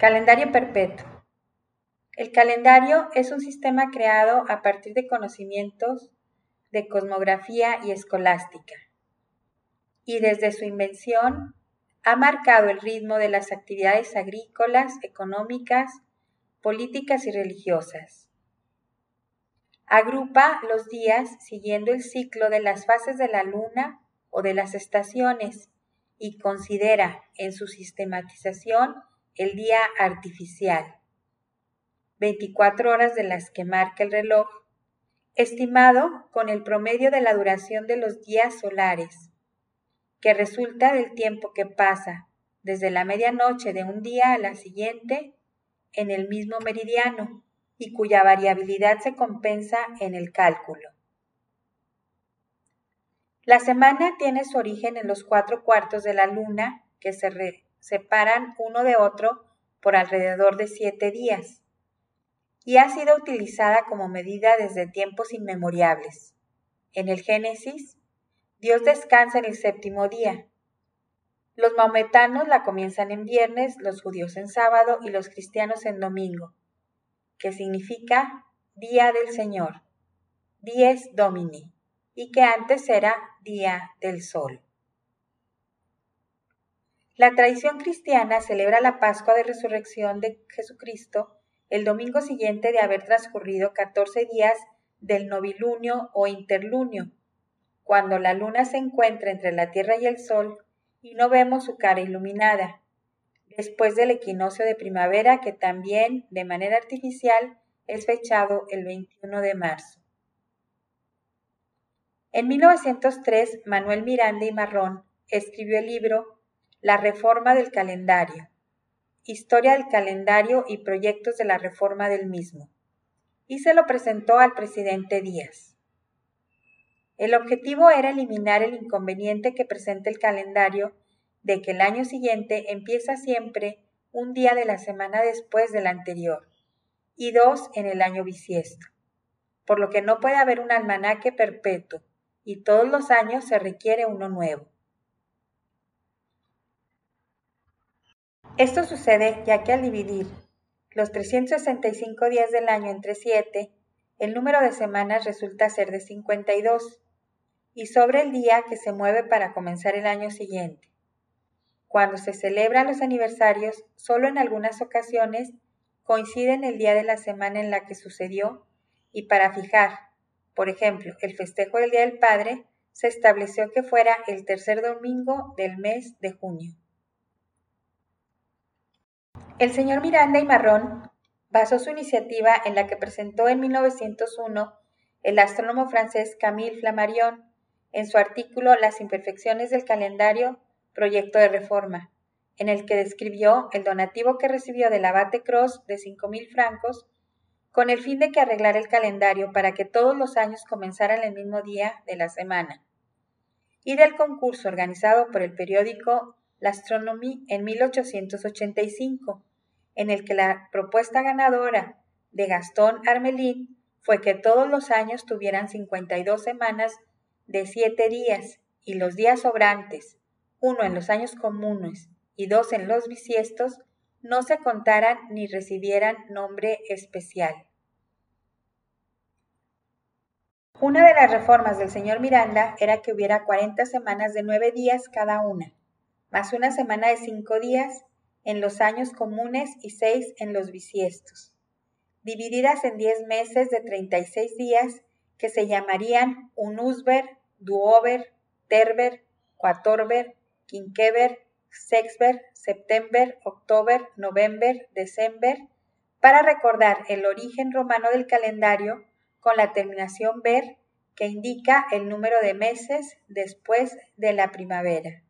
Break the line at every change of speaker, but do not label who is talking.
Calendario perpetuo. El calendario es un sistema creado a partir de conocimientos de cosmografía y escolástica, y desde su invención ha marcado el ritmo de las actividades agrícolas, económicas, políticas y religiosas. Agrupa los días siguiendo el ciclo de las fases de la luna o de las estaciones y considera en su sistematización el día artificial, 24 horas de las que marca el reloj, estimado con el promedio de la duración de los días solares, que resulta del tiempo que pasa desde la medianoche de un día a la siguiente en el mismo meridiano y cuya variabilidad se compensa en el cálculo. La semana tiene su origen en los cuatro cuartos de la luna que se separan uno de otro por alrededor de siete días y ha sido utilizada como medida desde tiempos inmemoriales. En el Génesis, Dios descansa en el séptimo día. Los maometanos la comienzan en viernes, los judíos en sábado y los cristianos en domingo, que significa Día del Señor, Dies Domini y que antes era Día del Sol. La tradición cristiana celebra la Pascua de Resurrección de Jesucristo el domingo siguiente de haber transcurrido 14 días del novilunio o interlunio, cuando la luna se encuentra entre la Tierra y el Sol y no vemos su cara iluminada, después del equinoccio de primavera que también, de manera artificial, es fechado el 21 de marzo. En 1903, Manuel Miranda y Marrón escribió el libro La Reforma del Calendario, Historia del Calendario y Proyectos de la Reforma del mismo, y se lo presentó al presidente Díaz. El objetivo era eliminar el inconveniente que presenta el calendario de que el año siguiente empieza siempre un día de la semana después del anterior y dos en el año bisiesto, por lo que no puede haber un almanaque perpetuo, y todos los años se requiere uno nuevo. Esto sucede ya que al dividir los 365 días del año entre 7, el número de semanas resulta ser de 52 y sobre el día que se mueve para comenzar el año siguiente. Cuando se celebran los aniversarios, solo en algunas ocasiones coinciden el día de la semana en la que sucedió y para fijar por ejemplo, el festejo del Día del Padre se estableció que fuera el tercer domingo del mes de junio. El señor Miranda y Marrón basó su iniciativa en la que presentó en 1901 el astrónomo francés Camille Flammarion en su artículo Las imperfecciones del calendario, proyecto de reforma, en el que describió el donativo que recibió del abate Cross de 5.000 francos con el fin de que arreglar el calendario para que todos los años comenzaran el mismo día de la semana, y del concurso organizado por el periódico La Astronomy en 1885, en el que la propuesta ganadora de Gastón Armelín fue que todos los años tuvieran 52 semanas de 7 días y los días sobrantes, uno en los años comunes y dos en los bisiestos, no se contaran ni recibieran nombre especial. Una de las reformas del señor Miranda era que hubiera 40 semanas de nueve días cada una, más una semana de cinco días en los años comunes y seis en los bisiestos, divididas en 10 meses de 36 días que se llamarían unusber, duover, terber, quatorber, quinquever, sexber, september, october, november, december, para recordar el origen romano del calendario con la terminación ver que indica el número de meses después de la primavera.